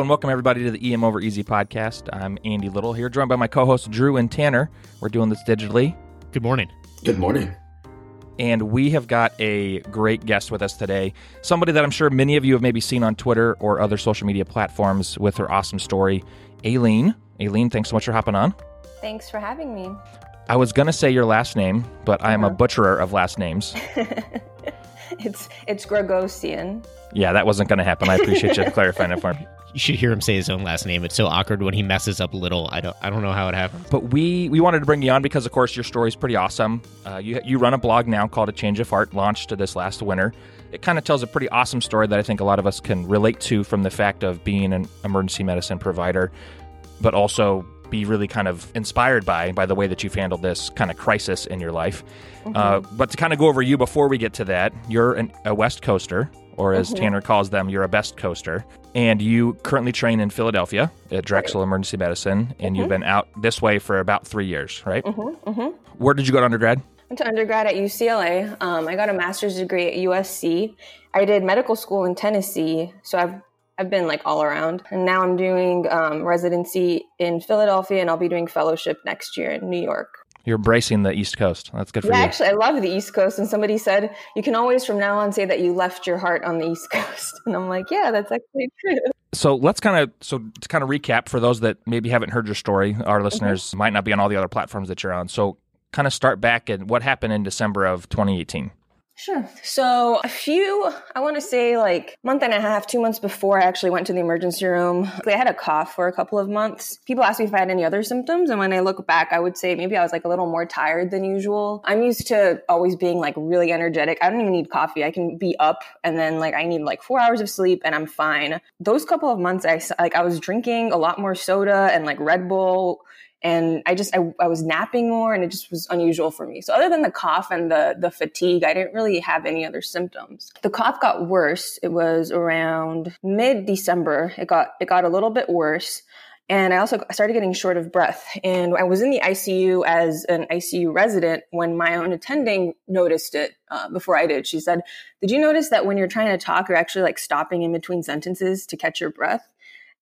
Hello and welcome everybody to the EM Over Easy podcast. I'm Andy Little here, joined by my co-hosts Drew and Tanner. We're doing this digitally, Good morning. Good morning. and we have got a great guest with us today. Somebody that I'm sure many of you have maybe seen on Twitter or other social media platforms with her awesome story, Aileen. Aileen, thanks so much for hopping on. Thanks for having me. I was gonna say your last name, but I am a Uh-huh. butcherer of last names. it's it's Gregosian. Yeah, that wasn't gonna happen. I appreciate you clarifying it for me. You should hear him say his own last name. It's so awkward when he messes up a little. I don't. I don't know how it happens. But we we wanted to bring you on because, of course, your story is pretty awesome. Uh, you you run a blog now called A Change of Heart, launched this last winter. It kind of tells a pretty awesome story that I think a lot of us can relate to from the fact of being an emergency medicine provider, but also be really kind of inspired by by the way that you've handled this kind of crisis in your life. Uh, but to kind of go over you before we get to that, you're an, a West Coaster, or as Tanner calls them, you're a best coaster, and you currently train in Philadelphia at Drexel Emergency Medicine, and you've been out this way for about three years, right? Where did you go to undergrad? Went to undergrad at UCLA. Um, I got a master's degree at USC. I did medical school in Tennessee, so I've I've been like all around. And now I'm doing um, residency in Philadelphia, and I'll be doing fellowship next year in New York. You're embracing the East Coast. That's good for Yeah, you. actually, I love the East Coast. And somebody said you can always from now on say that you left your heart on the East Coast, and I'm like, yeah, that's actually true. So let's kind of so to kind of recap for those that maybe haven't heard your story. Our mm-hmm. listeners might not be on all the other platforms that you're on. So kind of start back and what happened in December of 2018. Sure. So a few, I want to say like month and a half, two months before I actually went to the emergency room, I had a cough for a couple of months. People asked me if I had any other symptoms. And when I look back, I would say maybe I was like a little more tired than usual. I'm used to always being like really energetic. I don't even need coffee. I can be up and then like I need like four hours of sleep and I'm fine. Those couple of months, I like I was drinking a lot more soda and like Red Bull and I just I, I was napping more and it just was unusual for me. So other than the cough and the the fatigue, I didn't really have any other symptoms. The cough got worse. It was around mid December. It got it got a little bit worse. And I also started getting short of breath. And I was in the ICU as an ICU resident when my own attending noticed it uh, before I did. She said, Did you notice that when you're trying to talk, you're actually like stopping in between sentences to catch your breath?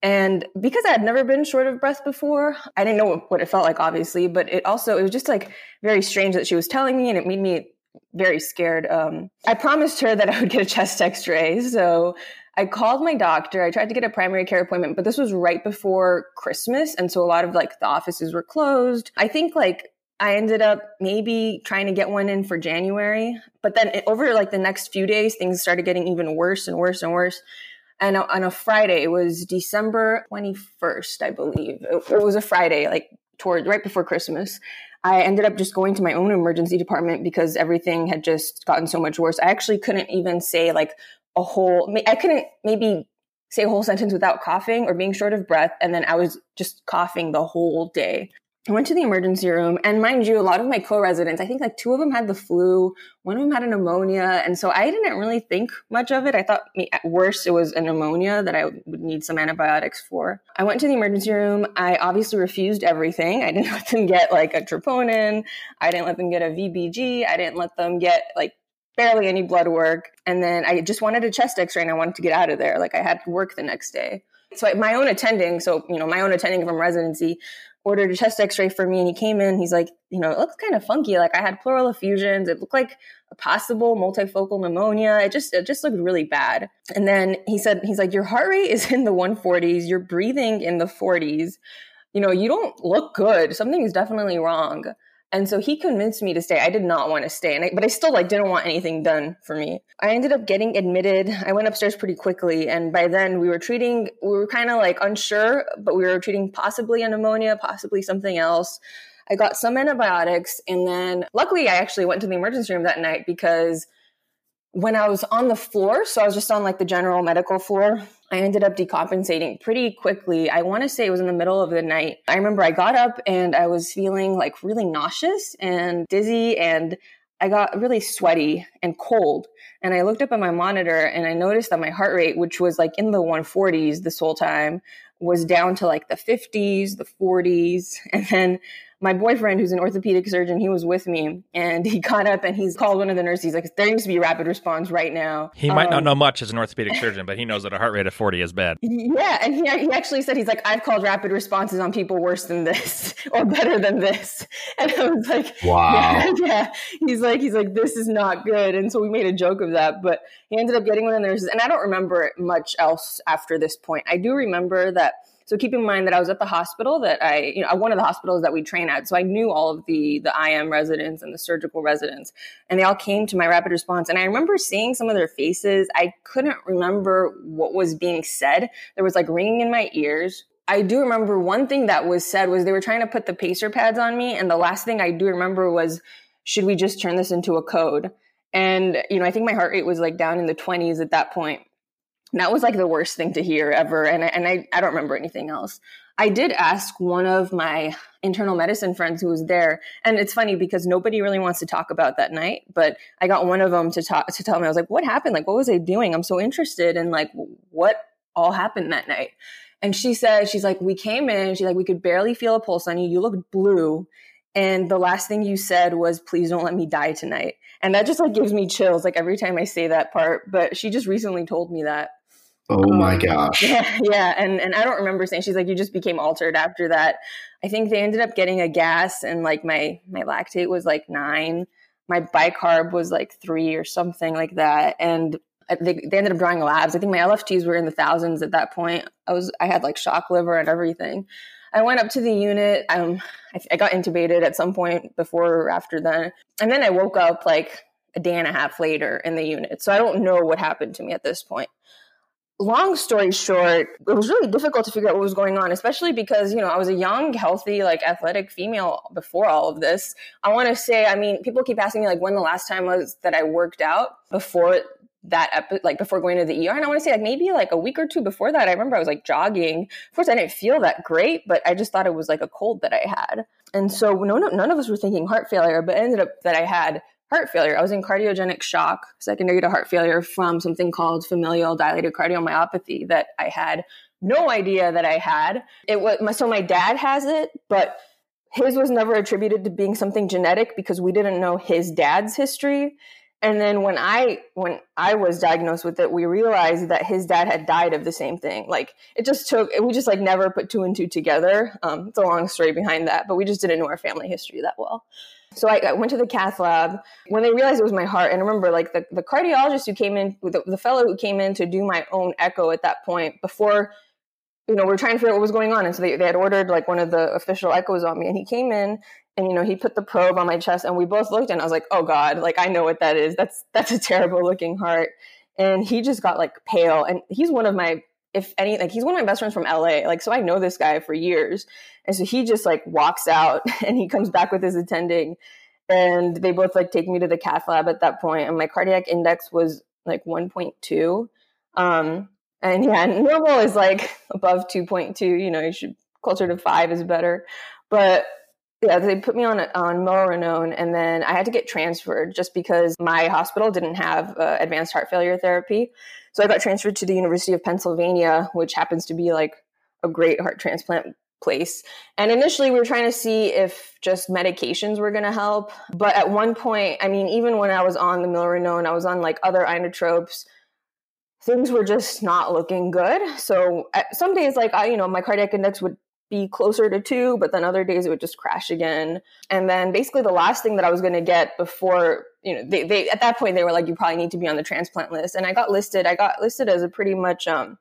And because I had never been short of breath before, I didn't know what it felt like, obviously, but it also, it was just like very strange that she was telling me and it made me very scared. Um, I promised her that I would get a chest x ray. So I called my doctor. I tried to get a primary care appointment, but this was right before Christmas. And so a lot of like the offices were closed. I think like I ended up maybe trying to get one in for January, but then over like the next few days, things started getting even worse and worse and worse and on a Friday, it was December 21st, I believe. It, was a Friday, like toward right before Christmas. I ended up just going to my own emergency department because everything had just gotten so much worse. I actually couldn't even say like a whole, I couldn't maybe say a whole sentence without coughing or being short of breath. And then I was just coughing the whole day. I went to the emergency room, and mind you, a lot of my co-residents, I think like two of them had the flu, one of them had a pneumonia, and so I didn't really think much of it. I thought at worst it was a pneumonia that I would need some antibiotics for. I went to the emergency room. I obviously refused everything. I didn't let them get like a troponin. I didn't let them get a VBG. I didn't let them get like barely any blood work. And then I just wanted a chest X-ray, and I wanted to get out of there. Like I had to work the next day. So my own attending, so you know, my own attending from residency ordered a chest x-ray for me and he came in he's like you know it looks kind of funky. Like i had pleural effusions. It looked like a possible multifocal pneumonia. It just it just looked really bad. And then he said he's like your heart rate is in the 140s you're breathing in the 40s you know you don't look good. Something is definitely wrong and so he convinced me to stay. I did not want to stay, and I, but I still like didn't want anything done for me. I ended up getting admitted. I went upstairs pretty quickly, and by then we were treating. We were kind of like unsure, but we were treating possibly a pneumonia, possibly something else. I got some antibiotics, and then luckily I actually went to the emergency room that night because when I was on the floor, so I was just on like the general medical floor, I ended up decompensating pretty quickly. I want to say it was in the middle of the night. I remember I got up and I was feeling like really nauseous and dizzy and I got really sweaty and cold. And I looked up at my monitor and I noticed that my heart rate, which was like in the 140s this whole time, was down to like the 50s, the 40s. And then my boyfriend, who's an orthopedic surgeon, he was with me and he got up and he's called one of the nurses. He's like, there needs to be rapid response right now. He might um, not know much as an orthopedic surgeon, but he knows that a heart rate of 40 is bad. Yeah. And he, he actually said, he's like, I've called rapid responses on people worse than this or better than this. And I was like, wow. Yeah, yeah. He's like, he's like, this is not good. And so we made a joke of that, but he ended up getting one of the nurses. And I don't remember much else after this point. I do remember that so keep in mind that I was at the hospital that I, you know, one of the hospitals that we train at. So I knew all of the the IM residents and the surgical residents, and they all came to my rapid response. And I remember seeing some of their faces. I couldn't remember what was being said. There was like ringing in my ears. I do remember one thing that was said was they were trying to put the pacer pads on me, and the last thing I do remember was, should we just turn this into a code? And you know, I think my heart rate was like down in the 20s at that point that was like the worst thing to hear ever. And I, and I, I don't remember anything else. I did ask one of my internal medicine friends who was there, and it's funny because nobody really wants to talk about that night. But I got one of them to talk to tell me. I was like, "What happened? Like, what was I doing? I'm so interested in like what all happened that night." And she said, "She's like, we came in. She's like, we could barely feel a pulse on you. You looked blue, and the last thing you said was, "Please don't let me die tonight." And that just like gives me chills like every time I say that part. But she just recently told me that. Oh my um, gosh. Yeah, yeah. And and I don't remember saying she's like, you just became altered after that. I think they ended up getting a gas and like my my lactate was like nine. My bicarb was like three or something like that. And they, they ended up drawing labs. I think my LFTs were in the thousands at that point. I was I had like shock liver and everything. I went up to the unit. Um, I, I got intubated at some point before or after then, and then I woke up like a day and a half later in the unit. So I don't know what happened to me at this point long story short, it was really difficult to figure out what was going on, especially because, you know, I was a young, healthy, like athletic female before all of this. I want to say, I mean, people keep asking me like when the last time was that I worked out before that epi- like before going to the ER. And I want to say like maybe like a week or two before that, I remember I was like jogging. Of course, I didn't feel that great, but I just thought it was like a cold that I had. And so no, no, none of us were thinking heart failure, but ended up that I had heart failure. I was in cardiogenic shock, secondary to heart failure from something called familial dilated cardiomyopathy that I had no idea that I had. It was my, so my dad has it, but his was never attributed to being something genetic because we didn't know his dad's history. And then when I when I was diagnosed with it, we realized that his dad had died of the same thing. Like it just took we just like never put two and two together. Um, it's a long story behind that, but we just didn't know our family history that well. So I, I, went to the cath lab when they realized it was my heart. And remember, like the, the cardiologist who came in, the, the fellow who came in to do my own echo at that point before, you know, we are trying to figure out what was going on. And so they, they had ordered like one of the official echoes on me. And he came in and, you know, he put the probe on my chest and we both looked and I was like, oh God, like I know what that is. That's, that's a terrible looking heart. And he just got like pale. And he's one of my if any like he's one of my best friends from LA like so I know this guy for years and so he just like walks out and he comes back with his attending. And they both like take me to the cath lab at that point and my cardiac index was like 1.2 um and yeah normal is like above 2.2 you know you should closer to 5 is better. But yeah, they put me on on milrinone, and then I had to get transferred just because my hospital didn't have uh, advanced heart failure therapy. So I got transferred to the University of Pennsylvania, which happens to be like a great heart transplant place. And initially, we were trying to see if just medications were going to help. But at one point, I mean, even when I was on the milrinone, I was on like other inotropes. Things were just not looking good. So some days, like I, you know, my cardiac index would be closer to two, but then other days it would just crash again. And then basically the last thing that I was going to get before you know, they, they at that point they were like, you probably need to be on the transplant list, and I got listed. I got listed as a pretty much, um,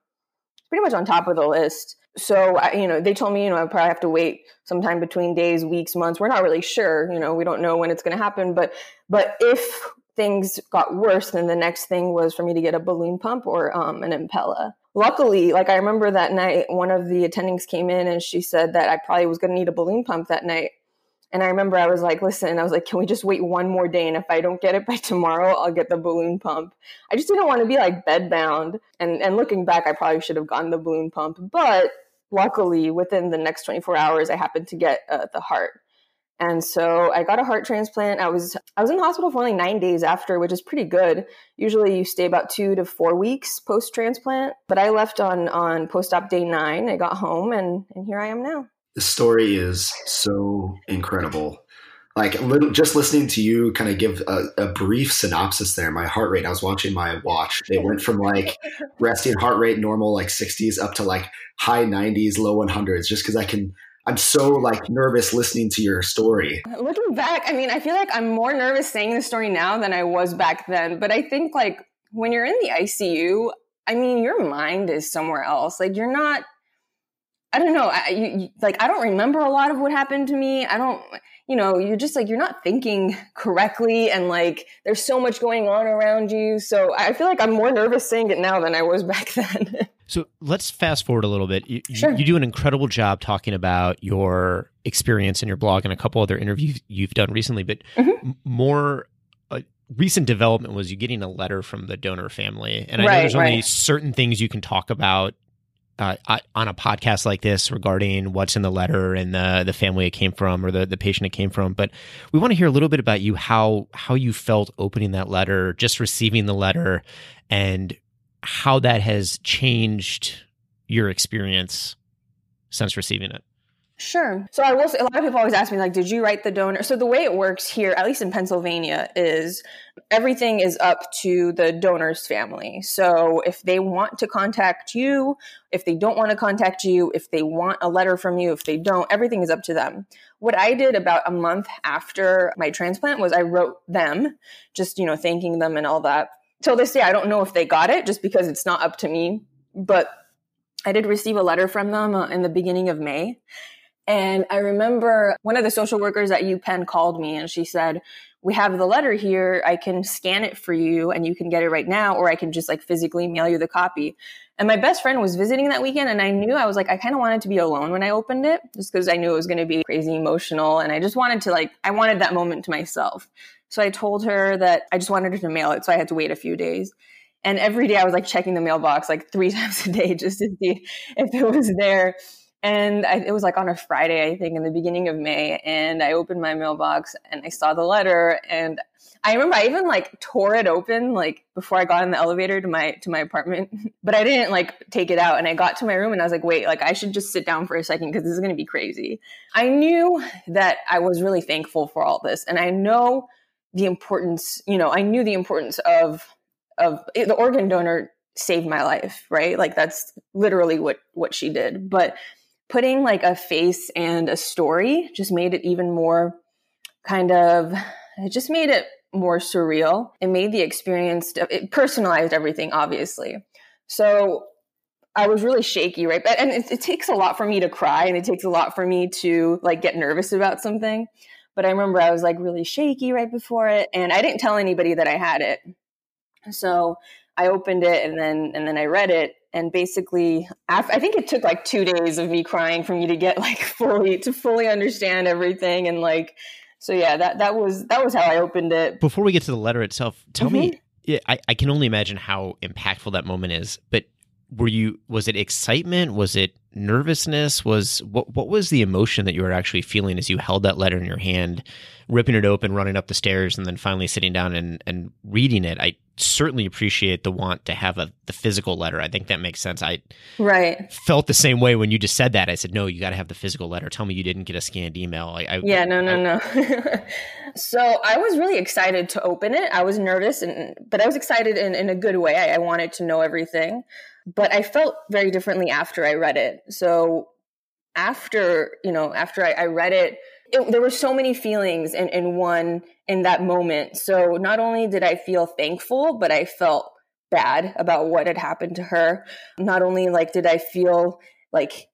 pretty much on top of the list. So I, you know, they told me, you know, I probably have to wait sometime between days, weeks, months. We're not really sure. You know, we don't know when it's going to happen, but but if things got worse, then the next thing was for me to get a balloon pump or um, an Impella. Luckily, like I remember that night, one of the attendings came in and she said that I probably was going to need a balloon pump that night. And I remember I was like, listen, I was like, can we just wait one more day? And if I don't get it by tomorrow, I'll get the balloon pump. I just didn't want to be like bedbound. And and looking back, I probably should have gotten the balloon pump. But luckily, within the next 24 hours, I happened to get uh, the heart. And so I got a heart transplant. I was I was in the hospital for only nine days after, which is pretty good. Usually you stay about two to four weeks post transplant. But I left on on post op day nine. I got home and and here I am now. The story is so incredible. Like little, just listening to you kind of give a, a, brief synopsis there. My heart rate, I was watching my watch. It went from like resting heart rate normal, like 60s, up to like high 90s, low 100s, just because I can I'm so like nervous listening to your story. Looking back, I mean, I feel like I'm more nervous saying the story now than I was back then. But I think like when you're in the ICU, I mean, your mind is somewhere else. Like you're not. I don't know. I, you, like I don't remember a lot of what happened to me. I don't. You know, you're just like you're not thinking correctly, and like there's so much going on around you. So I feel like I'm more nervous saying it now than I was back then. So let's fast forward a little bit. You, sure. you, do an incredible job talking about your experience in your blog and a couple other interviews you've done recently, but mm-hmm. more uh, recent development was you getting a letter from the donor family. And I right, know there's only right. certain things you can talk about uh, on a podcast like this regarding what's in the letter and the the family it came from or the, the patient it came from. But we want to hear a little bit about you how how you felt opening that letter, just receiving the letter, and how that has changed your experience since receiving it. Sure. So I will say a lot of people always ask me like did you write the donor? So the way it works here at least in Pennsylvania is everything is up to the donor's family. So if they want to contact you, if they don't want to contact you, if they want a letter from you, if they don't, everything is up to them. What I did about a month after my transplant was I wrote them just, you know, thanking them and all that till this day, I don't know if they got it just because it's not up to me. But I did receive a letter from them uh, in the beginning of May. And I remember one of the social workers at UPenn called me and she said, We have the letter here. I can scan it for you and you can get it right now, or I can just like physically mail you the copy. And my best friend was visiting that weekend and I knew I was like, I kind of wanted to be alone when I opened it just because I knew it was going to be crazy emotional. And I just wanted to like, I wanted that moment to myself. So I told her that I just wanted her to mail it. So I had to wait a few days. And every day I was like checking the mailbox like three times a day just to see if it was there. And I, it was like on a Friday, I think, in the beginning of May. And I opened my mailbox and I saw the letter. And I remember I even like tore it open like before I got in the elevator to my to my apartment, but I didn't like take it out. And I got to my room and I was like, wait, like I should just sit down for a second because this is going to be crazy. I knew that I was really thankful for all this, and I know the importance, you know, I knew the importance of of eh, the organ donor saved my life, right? Like that's literally what what she did. But putting like a face and a story just made it even more kind of it just made it more surreal. It made the experience it personalized everything obviously. So I was really shaky, right? But and it, it takes a lot for me to cry and it takes a lot for me to like get nervous about something. But I remember I was like really shaky right before it, and I didn't tell anybody that I had it. So I opened it and then and then I read it, and basically, after, I think it took like two days of me crying for me to get like fully to fully understand everything, and like so yeah, that that was that was how I opened it. Before we get to the letter itself, tell mm-hmm. me. I, I can only imagine how impactful that moment is, but were you was it excitement? Was it nervousness? Was what what was the emotion that you were actually feeling as you held that letter in your hand ripping it open running up the stairs and then finally sitting down and and reading it? I certainly appreciate the want to have a the physical letter. I think that makes sense. I right. felt the same way when you just said that. I said no you got to have the physical letter. Tell me you didn't get a scanned email. I, I yeah no no I, no. So i was really excited to open it. I was nervous and but i was excited in, in a good way. I, I wanted to know everything but I felt very differently after I read it. So after, you know, after I, I read it, it, there were so many feelings in, in one in that moment. So not only did I feel thankful, but I felt bad about what had happened to her. Not only like did I feel like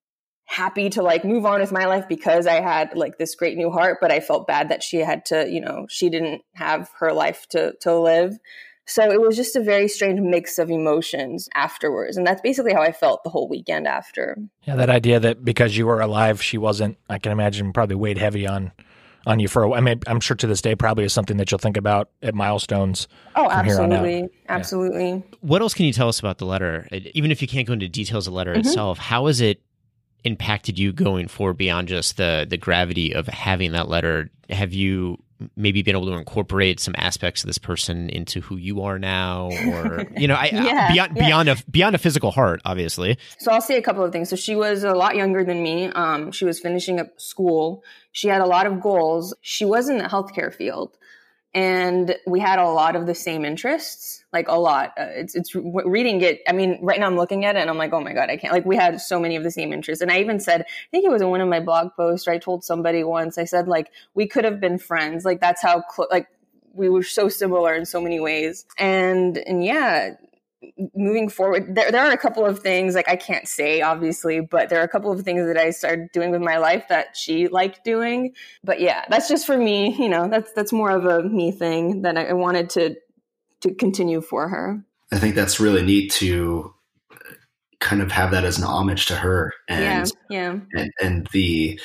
happy to like move on with my life because I had like this great new heart, but I felt bad that she had to, you know, she didn't have her life to to live. So it was just a very strange mix of emotions afterwards. And that's basically how I felt the whole weekend after. Yeah, that idea that because you were alive, she wasn't, I can imagine, probably weighed heavy on on you for a I mean, I'm sure to this day probably is something that you'll think about at milestones. Oh, absolutely. Absolutely. Yeah. What else can you tell us about the letter? Even if you can't go into details of the letter mm-hmm. itself, how has it impacted you going forward beyond just the the gravity of having that letter? Have you maybe being able to incorporate some aspects of this person into who you are now or you know I, Yeah, beyond yeah. beyond a beyond a physical heart obviously So I'll say a couple of things. So she was a lot younger than me. Um, she was finishing up school. She had a lot of goals. She was in the healthcare field, and we had a lot of the same interests. Like a lot. Uh, it's it's reading it. I mean, right now I'm looking at it and I'm like, oh my god, I can't. Like we had so many of the same interests. And I even said, I think it was in one of my blog posts. Or I told somebody once. I said like we could have been friends. Like that's how close. Like we were so similar in so many ways. And and yeah, moving forward there, there are a couple of things like i can't say obviously but there are a couple of things that i started doing with my life that she liked doing. But yeah that's just for me you know that's that's more of a me thing that i, wanted to to continue for her. I think that's really neat to kind of have that as an homage to her and yeah yeah. and, and the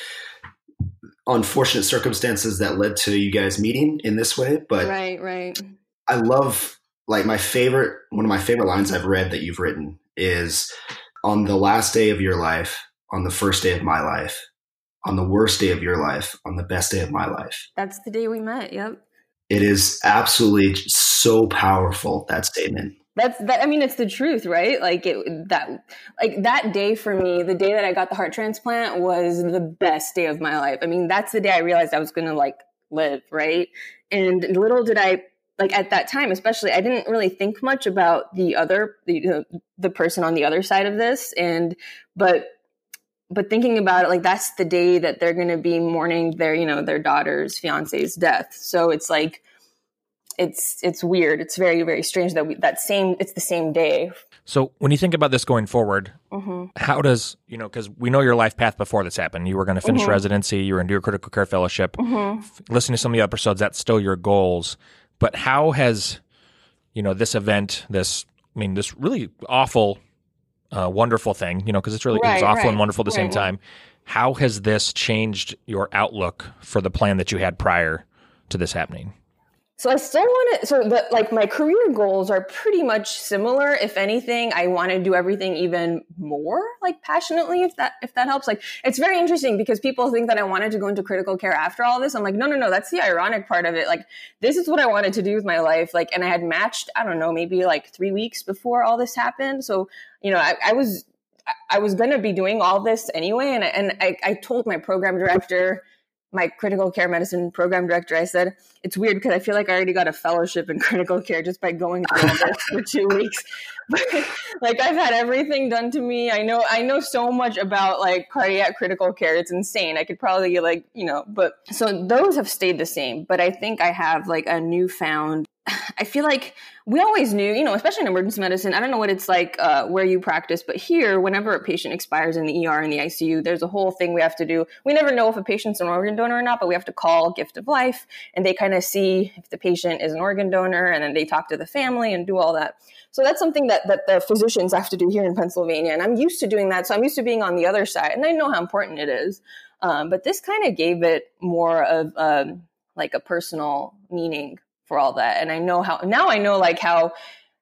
unfortunate circumstances that led to you guys meeting in this way. But right right. I love like my favorite one of my favorite lines I've read that you've written is on the last day of your life, on the first day of my life, on the worst day of your life, on the best day of my life. that's the day we met yep It is absolutely so powerful that statement. that's that i mean it's the truth right like it that like that day for me the day that i got the heart transplant was the best day of my life i mean that's the day i realized i was gonna like live right and little did i like at that time especially i didn't really think much about the other the, you know, the person on the other side of this and but but thinking about it like that's the day that they're going to be mourning their you know their daughter's fiance's death so it's like it's it's weird it's very very strange that we that same it's the same day So when you think about this going forward, hmm how does you know because we know your life path before this happened. You were going to finish Mhm. residency. You were going to do a critical care fellowship. hmm Listen to some of the episodes. That's still your goals. But how has you know this event, this I mean, this really awful, uh, wonderful thing, you know, because it's really it was awful right, and wonderful at the same right, right. time. How has this changed your outlook for the plan that you had prior to this happening? So I still want to. So the like my career goals are pretty much similar. If anything, I want to do everything even more like passionately. If that if that helps. Like it's very interesting because people think that I wanted to go into critical care after all this. I'm like, no, no, no. That's the ironic part of it. Like this is what I wanted to do with my life. Like, and I had matched. I don't know, maybe like three weeks before all this happened. So you know, I, I was I- was going to be doing all this anyway. And and I, I told my program director my critical care medicine program director, I said, it's weird because I feel like I already got a fellowship in critical care just by going through this for two weeks. like I've had everything done to me. I know I know so much about like cardiac critical care. It's insane. I could probably like, you know, but so those have stayed the same. But I think I have like a newfound I feel like we always knew, you know, especially in emergency medicine. I don't know what it's like uh, where you practice, but here, whenever a patient expires in the ER in the ICU, there's a whole thing we have to do. We never know if a patient's an organ donor or not, but we have to call Gift of Life, and they kind of see if the patient is an organ donor, and then they talk to the family and do all that. So that's something that that the physicians have to do here in Pennsylvania, and I'm used to doing that. So I'm used to being on the other side, and I know how important it is. Um, but this kind of gave it more of um, like a personal meaning for all that and i know how now i know like how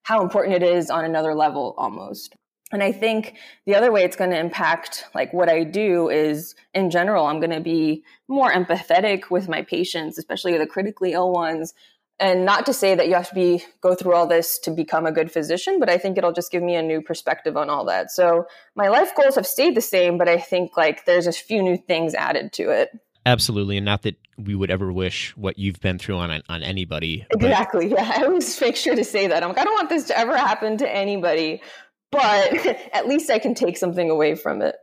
how important it is on another level almost and i think the other way it's going to impact like what i do is in general i'm going to be more empathetic with my patients especially the critically ill ones and not to say that you have to be go through all this to become a good physician but i think it'll just give me a new perspective on all that so my life goals have stayed the same but i think like there's a few new things added to it Absolutely, and not that we would ever wish what you've been through on on anybody. but- Exactly. Yeah. I always make sure to say that. I'm like, I don't want this to ever happen to anybody, but at least I can take something away from it.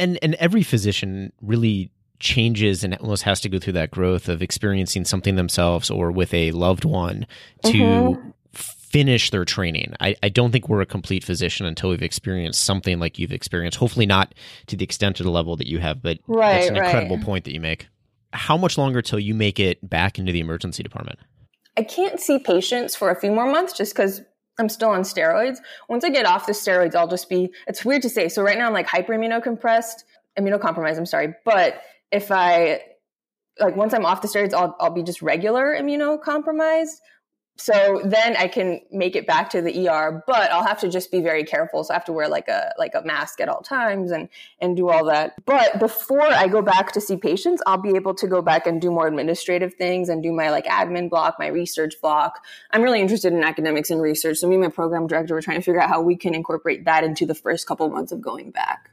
and and every physician really changes and almost has to go through that growth of experiencing something themselves or with a loved one to Mhm. finish their training. I, I don't think we're a complete physician until we've experienced something like you've experienced. Hopefully not to the extent to the level that you have, but Right, that's an right. incredible point that you make. How much longer till you make it back into the emergency department? I can't see patients for a few more months just because I'm still on steroids. Once I get off the steroids, I'll just be, it's weird to say. So right now I'm like hyperimmunocompressed, immunocompromised, I'm sorry. But if I, like once I'm off the steroids, I'll, I'll be just regular immunocompromised. so then I can make it back to the ER, but I'll have to just be very careful. So I have to wear like a like a mask at all times and and do all that. But before I go back to see patients, I'll be able to go back and do more administrative things and do my like admin block, my research block. I'm really interested in academics and research. So me and my program director were trying to figure out how we can incorporate that into the first couple months of going back.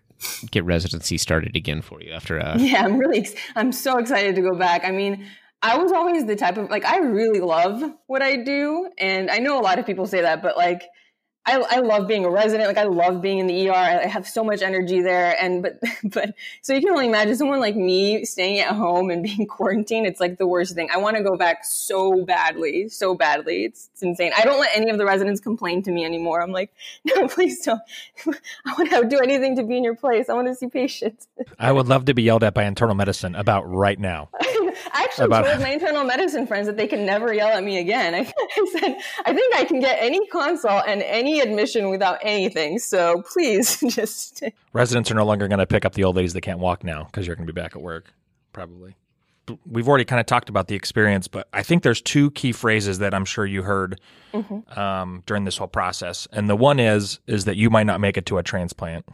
Get residency started again for you after. a Yeah, I'm really I'm so excited to go back. I mean. I was always the type of like I really love what I do, and I know a lot of people say that, but like I, I love being a resident. Like I love being in the ER. I have so much energy there. And but but so you can only imagine someone like me staying at home and being quarantined. It's like the worst thing. I want to go back so badly, so badly. It's, it's insane. I don't let any of the residents complain to me anymore. I'm like, no, please don't. I want to do anything to be in your place. I want to see patients. I would love to be yelled at by internal medicine about right now. I actually about told my internal medicine friends that they can never yell at me again. I, I said, I think I can get any consult and any admission without anything. So please just. Residents are no longer going to pick up the old ladies that can't walk now because you're going to be back at work, probably. We've already kind of talked about the experience, but I think there's two key phrases that I'm sure you heard mm-hmm. um, during this whole process, and the one is is that you might not make it to a transplant,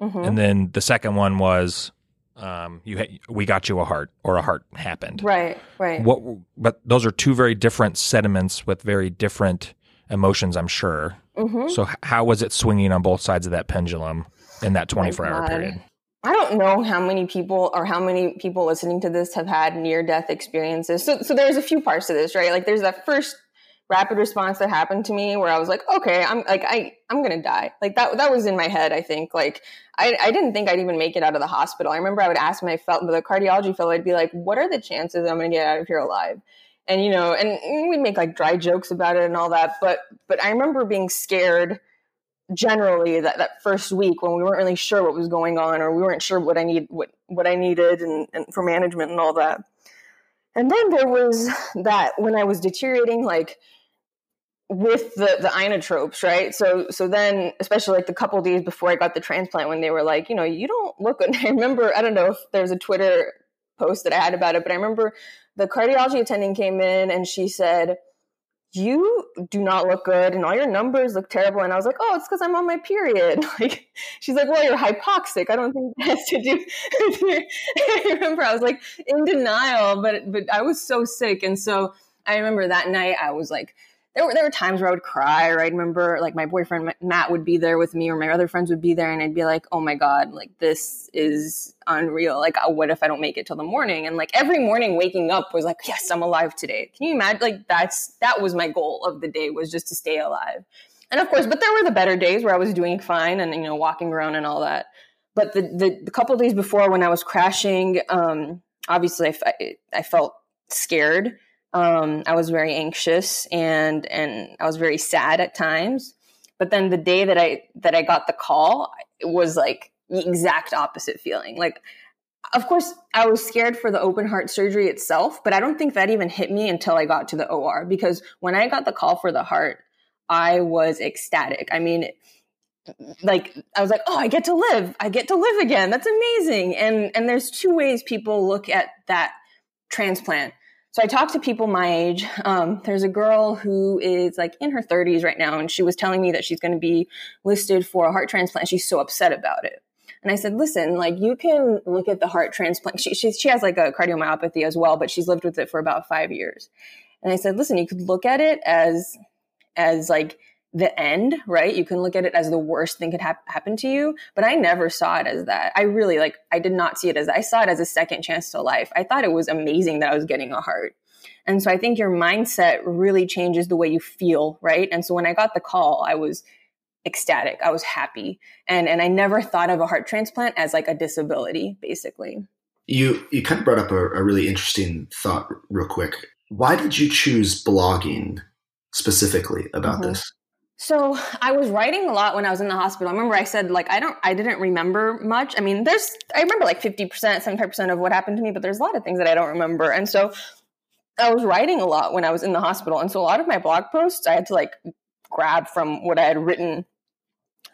mm-hmm. and then the second one was um, you ha- we got you a heart or a heart happened. Right, right. What? But those are two very different sediments with very different emotions, I'm sure. Mm-hmm. So, how was it swinging on both sides of that pendulum in that 24 hour period? I don't know how many people or how many people listening to this have had near death experiences. So, so there's a few parts to this, right? Like, there's that first rapid response that happened to me where I was like, okay, I'm like, I, I'm going to die. Like that, that was in my head. I think like, I, I didn't think I'd even make it out of the hospital. I remember I would ask my fellow, the cardiology fellow, I'd be like, what are the chances I'm going to get out of here alive? And you know and we'd make like dry jokes about it and all that but but i remember being scared generally that, that first week when we weren't really sure what was going on or we weren't sure what i need what what i needed and, and for management and all that. And then there was that when i was deteriorating like with the the inotropes right? So so then especially like the couple days before i got the transplant when they were like you know you don't look good. I remember i don't know if there's a twitter post that i had about it but i remember the cardiology attending came in and she said, you do not look good and all your numbers look terrible. And I was like, oh, it's because I'm on my period. Like, she's like, well, you're hypoxic. I don't think that has to do. I remember I was like in denial, but but I was so sick, and so I remember that night I was like there were there were times where I would cry, or I'd remember like my boyfriend Matt would be there with me, or my other friends would be there, and I'd be like, "Oh my god, like this is unreal. Like, uh, what if I don't make it till the morning?" And like every morning, waking up was like, "Yes, I'm alive today." Can you imagine? Like that's that was my goal of the day was just to stay alive. And of course, but there were the better days where I was doing fine and you know walking around and all that. But the the, the couple days before when I was crashing, um, obviously I, I felt scared um, I was very anxious and and I was very sad at times. But then the day that I that I got the call, it was like the exact opposite feeling. Like of course, I was scared for the open heart surgery itself, but I don't think that even hit me until I got to the OR because when I got the call for the heart, I was ecstatic. I mean, like I was like, "Oh, I get to live. I get to live again. That's amazing." And and there's two ways people look at that transplant. So I talked to people my age. Um, there's a girl who is like in her 30s right now, and she was telling me that she's going to be listed for a heart transplant. She's so upset about it. And I said, listen, like you can look at the heart transplant. She, she, she has like a cardiomyopathy as well, but she's lived with it for about five years. And I said, listen, you could look at it as, as like the end, right? You can look at it as the worst thing could ha- happen to you, but I never saw it as that. I really like I did not see it as that. I saw it as a second chance to life. I thought it was amazing that I was getting a heart. And so I think your mindset really changes the way you feel, right? And so when I got the call, I was ecstatic. I was happy. And and I never thought of a heart transplant as like a disability, basically. You you kind of brought up a, a really interesting thought real quick. Why did you choose blogging specifically about mm-hmm. this? So I was writing a lot when I was in the hospital. I remember I said like I don't I didn't remember much. I mean, there's I remember like 50%, 75% of what happened to me, but there's a lot of things that I don't remember. And so I was writing a lot when I was in the hospital. And so a lot of my blog posts I had to like grab from what I had written.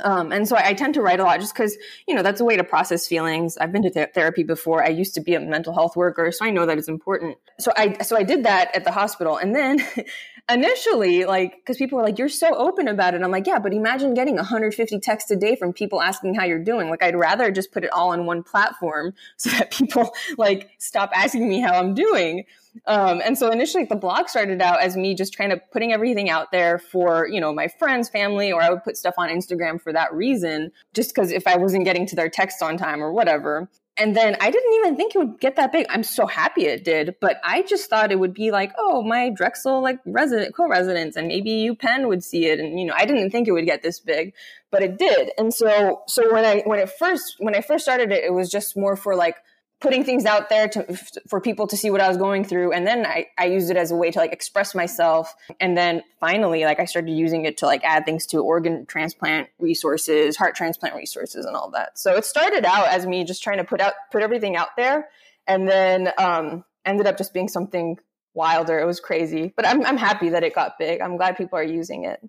Um, and so I, I, tend to write a lot just because, you know, that's a way to process feelings. I've been to th- therapy before. I used to be a mental health worker, so I know that it's important. So I, so I did that at the hospital. And then initially, like, because people were like, "You're so open about it." I'm like, "Yeah, but imagine getting 150 texts a day from people asking how you're doing. Like, I'd rather just put it all on one platform so that people like stop asking me how I'm doing." Um, and so initially, the blog started out as me just trying to putting everything out there for you know my friends, family, or I would put stuff on Instagram for that reason, just because if I wasn't getting to their text on time or whatever. And then I didn't even think it would get that big. I'm so happy it did, but I just thought it would be like, oh, my Drexel like resident co-residents, and maybe you UPenn would see it, and you know, I didn't think it would get this big, but it did. And so, so when I when it first when I first started it, it was just more for like putting things out there to for people to see what I was going through. And then I, I used it as a way to like express myself. And then finally like I started using it to like add things to organ transplant resources heart transplant resources and all that. So it started out as me just trying to put out put everything out there. And then um ended up just being something wilder. It was crazy. But I'm, I'm happy that it got big. I'm glad people are using it.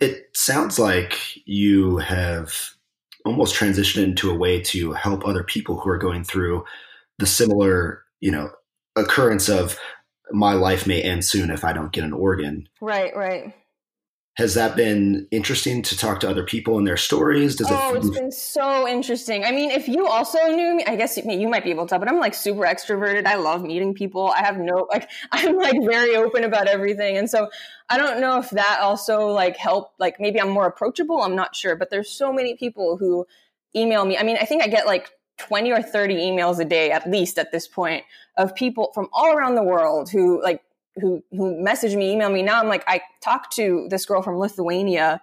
It sounds like you have almost transition into a way to help other people who are going through the similar, you know, occurrence of my life may end soon if I don't get an organ. Right, right. Has that been interesting to talk to other people and their stories? Does oh, it it's been so interesting. I mean, if you also knew me, I guess you might be able to, tell, but I'm like super extroverted. I love meeting people. I have no, like, I'm like very open about everything. And so I don't know if that also like helped, like maybe I'm more approachable. I'm not sure, but there's so many people who email me. I mean, I think I get like 20 or 30 emails a day at least at this point of people from all around the world who like who who message me, emailed me. Now I'm like, I talk to this girl from Lithuania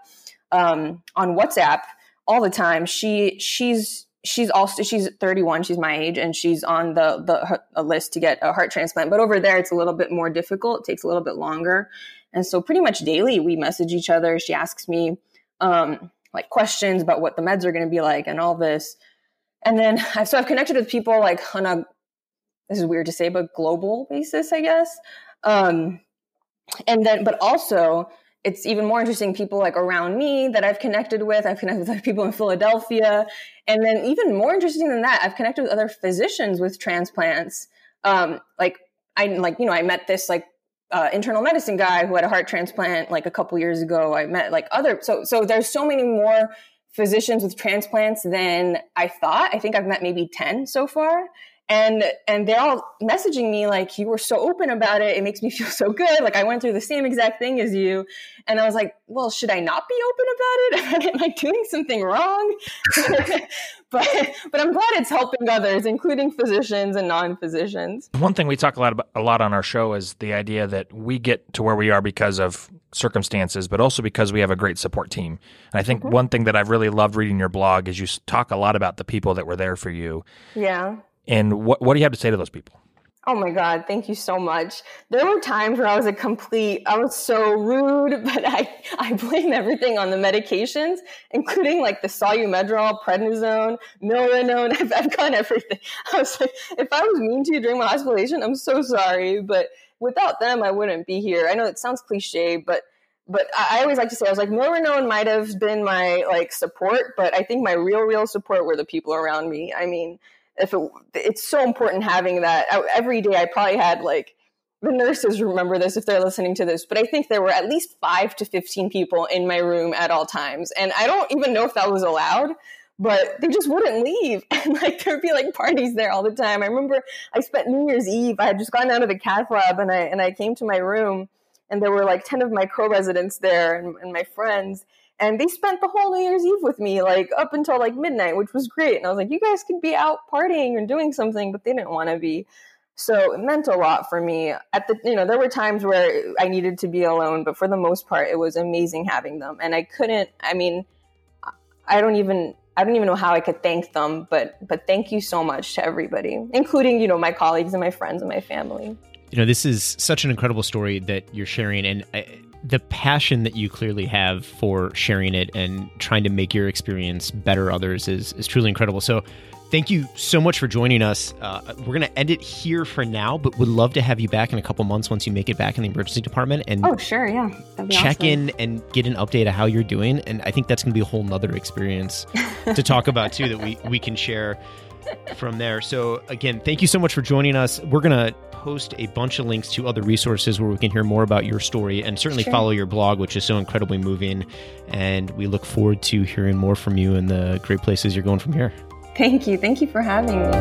um, on WhatsApp all the time. She she's she's also she's 31 she's my age and she's on the the list to get a heart transplant. But over there it's a little bit more difficult it takes a little bit longer. And so pretty much daily we message each other. She asks me um, like questions about what the meds are going to be like and all this. And then I've, so i've connected with people like on a this is weird to say but global basis i guess um, and then, but also, it's even more interesting people like around me that I've connected with. I've connected with people in Philadelphia. And then, even more interesting than that, I've connected with other physicians with transplants. Um, like, I like, you know, I met this like uh, internal medicine guy who had a heart transplant like a couple years ago. I met like other, so, so there's so many more physicians with transplants than I thought. I think I've met maybe 10 so far and and they're all messaging me like you were so open about it. It makes me feel so good. Like i went through the same exact thing as you. And i was like well should i not be open about it? Am i doing something wrong? But but i'm glad it's helping others including physicians and non-physicians. One thing we talk a lot about a lot on our show is the idea that we get to where we are because of circumstances but also because we have a great support team. And i think mm-hmm. one thing that i've really loved reading your blog is you talk a lot about the people that were there for you. Yeah and what what do you have to say to those people? Oh my God, thank you so much. There were times where I was a complete, I was so rude, but I, I blame everything on the medications, including like the Solu-Medrol, prednisone, milrinone. I've, I've gone everything. I was like, if I was mean to you during my hospitalization, I'm so sorry, but without them, I wouldn't be here. I know it sounds cliche, but but I, always like to say I was like milrinone might have been my like support, but I think my real, real support were the people around me. I mean, if it, it's so important having that every day. I probably had like the nurses remember this if they're listening to this, but I think there were at least five to 15 people in my room at all times. And I don't even know if that was allowed, but they just wouldn't leave. And like there'd be like parties there all the time. I remember I spent New Year's Eve, I had just gone down to the cath lab and I, and I came to my room and there were like 10 of my co-residents there and, and my friends and they spent the whole New Year's Eve with me, like up until like midnight, which was great. And I was like, you guys could be out partying and doing something, but they didn't want to be. So it meant a lot for me. At the, you know, there were times where I needed to be alone, but for the most part, it was amazing having them. And I couldn't. I mean, I don't even. I don't even know how I could thank them, but but thank you so much to everybody, including you know my colleagues and my friends and my family. You know, this is such an incredible story that you're sharing, and. I, the passion that you clearly have for sharing it and trying to make your experience better others is is truly incredible. So thank you so much for joining us. Uh, we're going to end it here for now, but would love to have you back in a couple months once you make it back in the emergency department and oh sure yeah check awesome. in and get an update of how you're doing. And I think that's going to be a whole nother experience to talk about too that we we can share from there. So again, thank you so much for joining us. We're going to post a bunch of links to other resources where we can hear more about your story and certainly sure. follow your blog, which is so incredibly moving. And we look forward to hearing more from you and the great places you're going from here. Thank you. Thank you for having me.